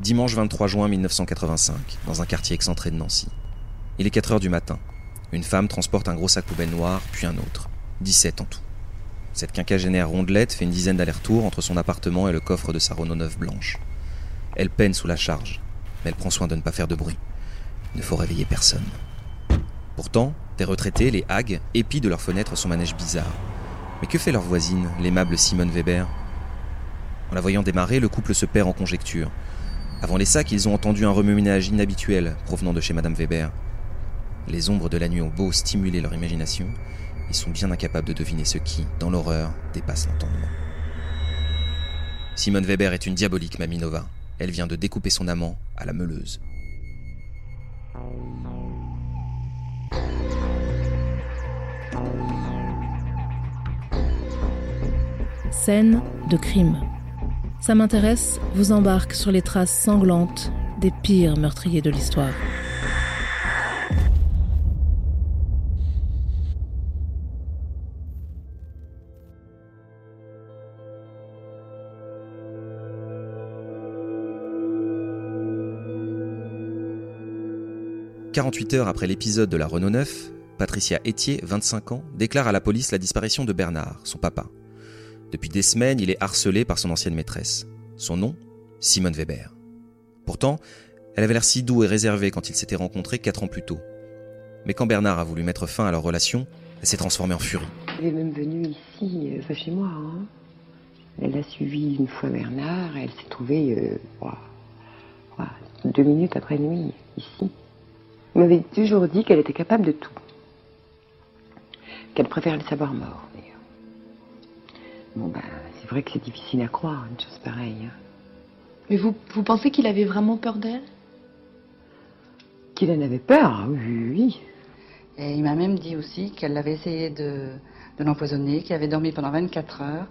Dimanche 23 juin 1985, dans un quartier excentré de Nancy. Il est 4 heures du matin. Une femme transporte un gros sac poubelle noir, puis un autre. 17 en tout. Cette quinquagénaire rondelette fait une dizaine d'allers-retours entre son appartement et le coffre de sa Renault 9 blanche. Elle peine sous la charge, mais elle prend soin de ne pas faire de bruit. Il ne faut réveiller personne. Pourtant, des retraités, les hags, épient de leurs fenêtres son manège bizarre. Mais que fait leur voisine, l'aimable Simone Weber? En la voyant démarrer, le couple se perd en conjectures. Avant les sacs, ils ont entendu un remue-ménage inhabituel provenant de chez Madame Weber. Les ombres de la nuit ont beau stimuler leur imagination, ils sont bien incapables de deviner ce qui, dans l'horreur, dépasse l'entendement. Simone Weber est une diabolique, Maminova. Elle vient de découper son amant à la meuleuse. Scène de crime. Ça m'intéresse vous embarque sur les traces sanglantes des pires meurtriers de l'histoire. « 48 heures après l'épisode de la Renault 9, Patricia Etier, 25 ans, déclare à la police la disparition de Bernard, son papa. Depuis des semaines, il est harcelé par son ancienne maîtresse. Son nom Simone Weber. Pourtant, elle avait l'air si doux et réservée quand ils s'étaient rencontrés quatre ans plus tôt. Mais quand Bernard a voulu mettre fin à leur relation, elle s'est transformée en furie. Elle est même venue ici, euh, chez moi. Hein. Elle a suivi une fois Bernard et elle s'est trouvée euh, deux minutes après nuit ici. Elle m'avait toujours dit qu'elle était capable de tout. Qu'elle préfère le savoir mort. Bon, ben, c'est vrai que c'est difficile à croire, une chose pareille. Hein. Mais vous, vous pensez qu'il avait vraiment peur d'elle? Qu'il en avait peur, oui, oui. Et il m'a même dit aussi qu'elle avait essayé de, de l'empoisonner, qu'il avait dormi pendant 24 heures.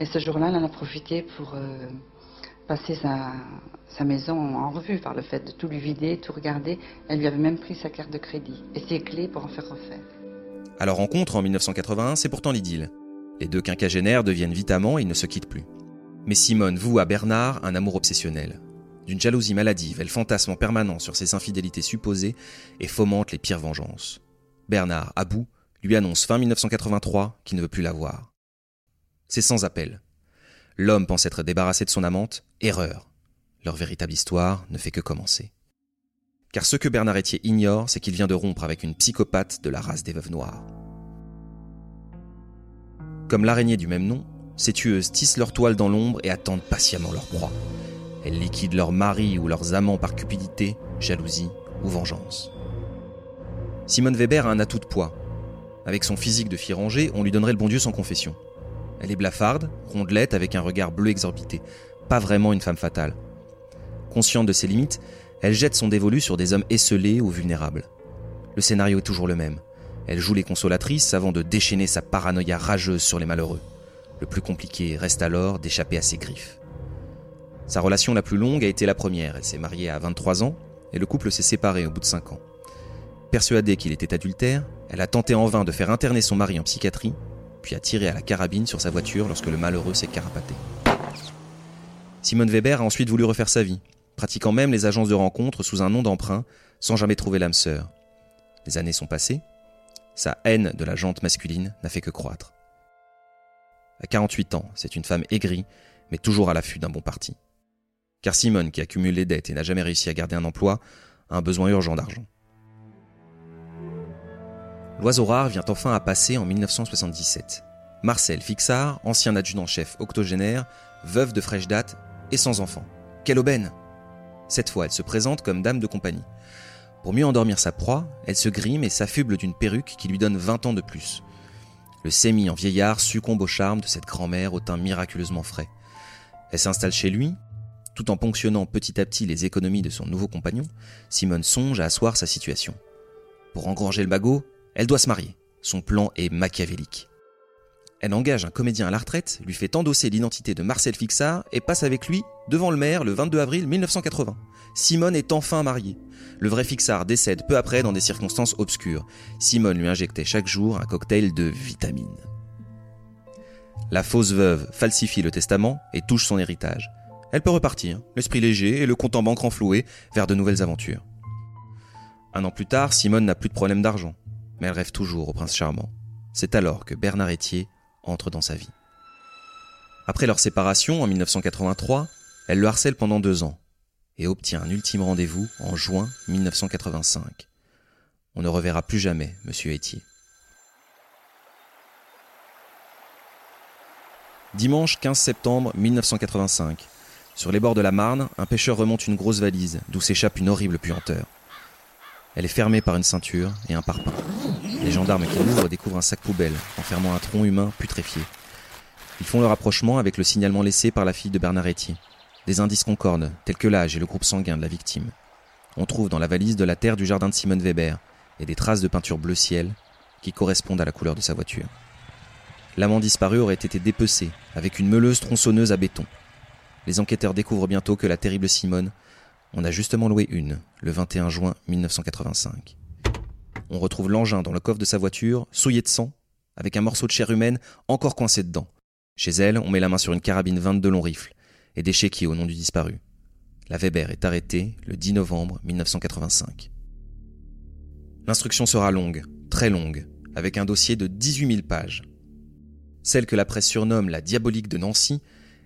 Et ce jour-là, elle en a profité pour euh, passer sa, sa maison en revue par le fait de tout lui vider, tout regarder. Elle lui avait même pris sa carte de crédit et ses clés pour en faire refaire. À leur rencontre en 1981, c'est pourtant l'idylle. Les deux quinquagénaires deviennent vite amants et ne se quittent plus. Mais Simone voue à Bernard un amour obsessionnel. D'une jalousie maladive, elle fantasme en permanence sur ses infidélités supposées et fomente les pires vengeances. Bernard, à bout, lui annonce fin 1983 qu'il ne veut plus la voir. C'est sans appel. L'homme pense être débarrassé de son amante, erreur. Leur véritable histoire ne fait que commencer. Car ce que Bernard Etier ignore, c'est qu'il vient de rompre avec une psychopathe de la race des veuves noires. Comme l'araignée du même nom, ces tueuses tissent leur toile dans l'ombre et attendent patiemment leur proie. Elles liquident leurs maris ou leurs amants par cupidité, jalousie ou vengeance. Simone Weber a un atout de poids. Avec son physique de fille rangée, on lui donnerait le bon Dieu sans confession. Elle est blafarde, rondelette avec un regard bleu exorbité. Pas vraiment une femme fatale. Consciente de ses limites, elle jette son dévolu sur des hommes esselés ou vulnérables. Le scénario est toujours le même. Elle joue les consolatrices avant de déchaîner sa paranoïa rageuse sur les malheureux. Le plus compliqué reste alors d'échapper à ses griffes. Sa relation la plus longue a été la première. Elle s'est mariée à 23 ans et le couple s'est séparé au bout de 5 ans. Persuadée qu'il était adultère, elle a tenté en vain de faire interner son mari en psychiatrie, puis a tiré à la carabine sur sa voiture lorsque le malheureux s'est carapaté. Simone Weber a ensuite voulu refaire sa vie, pratiquant même les agences de rencontres sous un nom d'emprunt, sans jamais trouver l'âme sœur. Les années sont passées, sa haine de la jante masculine n'a fait que croître. À 48 ans, c'est une femme aigrie, mais toujours à l'affût d'un bon parti. Car Simone, qui accumule les dettes et n'a jamais réussi à garder un emploi, a un besoin urgent d'argent. L'oiseau rare vient enfin à passer en 1977. Marcel Fixard, ancien adjudant-chef octogénaire, veuve de fraîche date et sans enfant. Quelle aubaine Cette fois, elle se présente comme dame de compagnie. Pour mieux endormir sa proie, elle se grime et s'affuble d'une perruque qui lui donne 20 ans de plus. Le sémi en vieillard succombe au charme de cette grand-mère au teint miraculeusement frais. Elle s'installe chez lui. Tout en ponctionnant petit à petit les économies de son nouveau compagnon, Simone songe à asseoir sa situation. Pour engranger le bagot, elle doit se marier. Son plan est machiavélique. Elle engage un comédien à la retraite, lui fait endosser l'identité de Marcel Fixard et passe avec lui devant le maire le 22 avril 1980. Simone est enfin mariée. Le vrai Fixard décède peu après dans des circonstances obscures. Simone lui injectait chaque jour un cocktail de vitamines. La fausse veuve falsifie le testament et touche son héritage. elle peut repartir, l'esprit léger et le compte en banque renfloué, vers de nouvelles aventures. Un an plus tard, Simone n'a plus de problème d'argent, mais elle rêve toujours au prince charmant. C'est alors que Bernard Etier entre dans sa vie. Après leur séparation en 1983, elle le harcèle pendant deux ans et obtient un ultime rendez-vous en juin 1985. On ne reverra plus jamais Monsieur Etier. Dimanche 15 septembre 1985. Sur les bords de la Marne, un pêcheur remonte une grosse valise, d'où s'échappe une horrible puanteur. Elle est fermée par une ceinture et un parpaing. Les gendarmes qui l'ouvrent découvrent un sac poubelle, enfermant un tronc humain putréfié. Ils font le rapprochement avec le signalement laissé par la fille de Bernard Etier. Des indices concordent, tels que l'âge et le groupe sanguin de la victime. On trouve dans la valise de la terre du jardin de Simone Weber et des traces de peinture bleu ciel qui correspondent à la couleur de sa voiture. L'amant disparu aurait été dépecé avec une meuleuse tronçonneuse à béton. Les enquêteurs découvrent bientôt que la terrible Simone en a justement loué une, le 21 juin 1985. On retrouve l'engin dans le coffre de sa voiture, souillé de sang, avec un morceau de chair humaine encore coincé dedans. Chez elle, on met la main sur une carabine 22 long rifle et des chéquiers au nom du disparu. La Weber est arrêtée le 10 novembre 1985. L'instruction sera longue, très longue, avec un dossier de 18 000 pages. Celle que la presse surnomme la diabolique de Nancy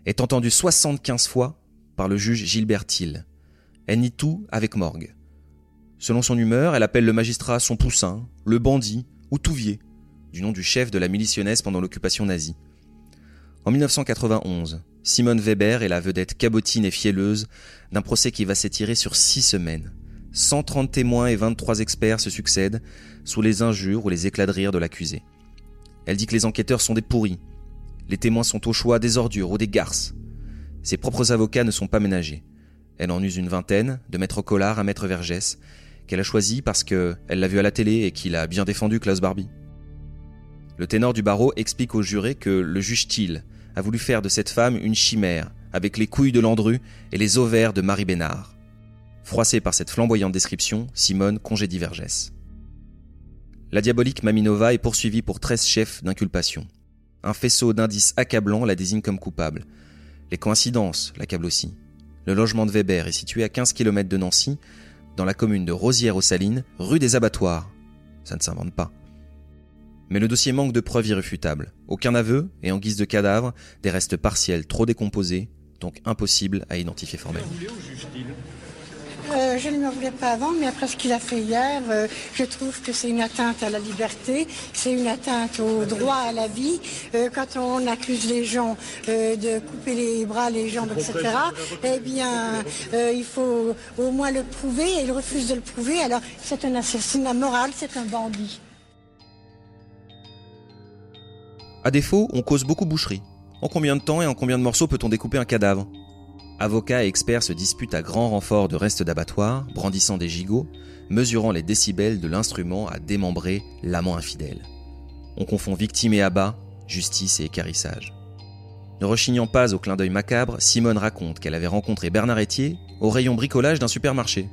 est entendue 75 fois par le juge Gilbert Thiel. Elle nie tout avec morgue. Selon son humeur, elle appelle le magistrat son poussin, le bandit ou Touvier, du nom du chef de la milice pendant l'occupation nazie. En 1991, Simone Weber est la vedette cabotine et fielleuse d'un procès qui va s'étirer sur six semaines. 130 témoins et 23 experts se succèdent sous les injures ou les éclats de rire de l'accusé. Elle dit que les enquêteurs sont des pourris. Les témoins sont au choix des ordures ou des garces. Ses propres avocats ne sont pas ménagés. Elle en use une vingtaine, de maître Collard à maître Vergès, qu'elle a choisi parce qu'elle l'a vu à la télé et qu'il a bien défendu Klaus Barbie. Le ténor du barreau explique aux jurés que le juge Thiel a voulu faire de cette femme une chimère, avec les couilles de Landru et les ovaires de Marie Bénard. Froissée par cette flamboyante description, Simone congédie Vergès. La diabolique Maminova est poursuivie pour 13 chefs d'inculpation. Un faisceau d'indices accablants la désigne comme coupable. Les coïncidences l'accablent aussi. Le logement de Weber est situé à 15 km de Nancy, dans la commune de Rosières-aux-Salines, rue des Abattoirs. Ça ne s'invente pas. Mais le dossier manque de preuves irréfutables. Aucun aveu, et en guise de cadavre, des restes partiels trop décomposés, donc impossibles à identifier formellement. Euh, je ne me voulais pas avant, mais après ce qu'il a fait hier, euh, je trouve que c'est une atteinte à la liberté, c'est une atteinte au droit à la vie. Euh, quand on accuse les gens de couper les bras, les jambes, etc., eh bien, il faut au moins le prouver, et il refuse de le prouver. Alors, c'est un assassinat moral, c'est un bandit. À défaut, on cause beaucoup boucherie. En combien de temps et en combien de morceaux peut-on découper un cadavre? Avocats et experts se disputent à grand renfort de restes d'abattoirs, brandissant des gigots, mesurant les décibels de l'instrument à démembrer l'amant infidèle. On confond victime et abat, justice et écarissage. Ne rechignant pas au clin d'œil macabre, Simone raconte qu'elle avait rencontré Bernard Etier au rayon bricolage d'un supermarché.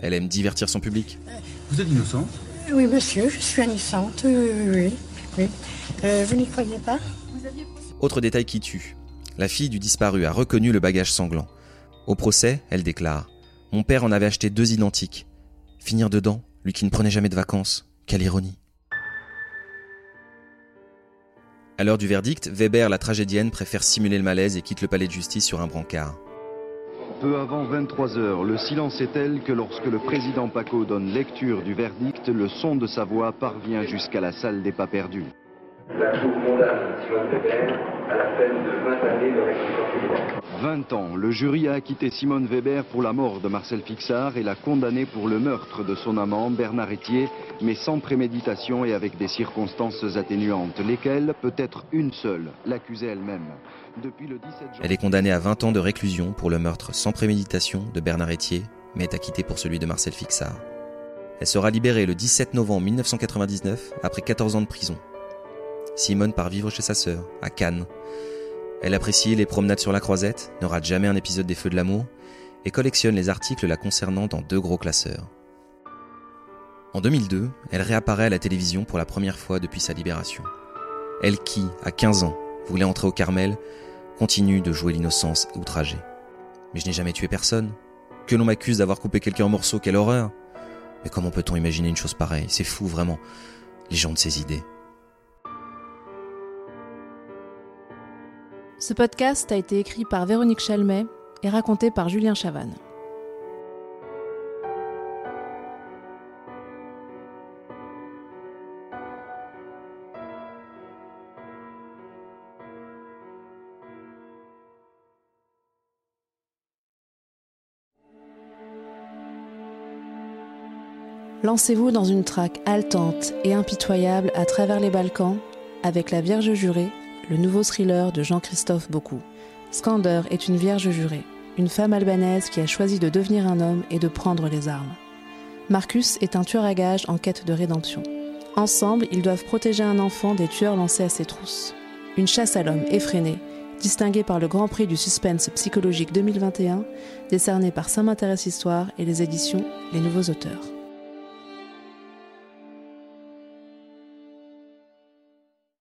Elle aime divertir son public. Vous êtes innocente? Oui, monsieur, je suis innocente, oui. oui. Euh, vous n'y croyez pas? Autre détail qui tue. La fille du disparu a reconnu le bagage sanglant. Au procès, elle déclare Mon père en avait acheté deux identiques. Finir dedans, lui qui ne prenait jamais de vacances. Quelle ironie. À l'heure du verdict, Weber, la tragédienne, préfère simuler le malaise et quitte le palais de justice sur un brancard. Peu avant 23 heures, le silence est tel que lorsque le président Paco donne lecture du verdict, le son de sa voix parvient jusqu'à la salle des pas perdus. La Cour condamne Simone Weber à la peine de 20 années de réclusion 20 ans, le jury a acquitté Simone Weber pour la mort de Marcel Fixard et l'a condamné pour le meurtre de son amant Bernard Etier, mais sans préméditation et avec des circonstances atténuantes, lesquelles, peut-être une seule, l'accusait elle-même. Depuis le 17 Elle est condamnée à 20 ans de réclusion pour le meurtre sans préméditation de Bernard Etier, mais est acquittée pour celui de Marcel Fixard. Elle sera libérée le 17 novembre 1999 après 14 ans de prison. Simone part vivre chez sa sœur, à Cannes. Elle apprécie les promenades sur la croisette, ne rate jamais un épisode des Feux de l'amour, et collectionne les articles la concernant dans deux gros classeurs. En 2002, elle réapparaît à la télévision pour la première fois depuis sa libération. Elle qui, à 15 ans, voulait entrer au Carmel, continue de jouer l'innocence outragée. Mais je n'ai jamais tué personne. Que l'on m'accuse d'avoir coupé quelqu'un en morceaux, quelle horreur. Mais comment peut-on imaginer une chose pareille? C'est fou, vraiment. Les gens de ces idées. Ce podcast a été écrit par Véronique Chalmet et raconté par Julien Chavannes. Lancez-vous dans une traque haletante et impitoyable à travers les Balkans avec La Vierge jurée, le nouveau thriller de Jean-Christophe Beaucoup. Skander est une vierge jurée, une femme albanaise qui a choisi de devenir un homme et de prendre les armes. Marcus est un tueur à gages en quête de rédemption. Ensemble, ils doivent protéger un enfant des tueurs lancés à ses trousses. Une chasse à l'homme effrénée, distinguée par le Grand Prix du suspense psychologique 2021, décerné par Saint m'intéresse Histoire et les éditions Les Nouveaux Auteurs.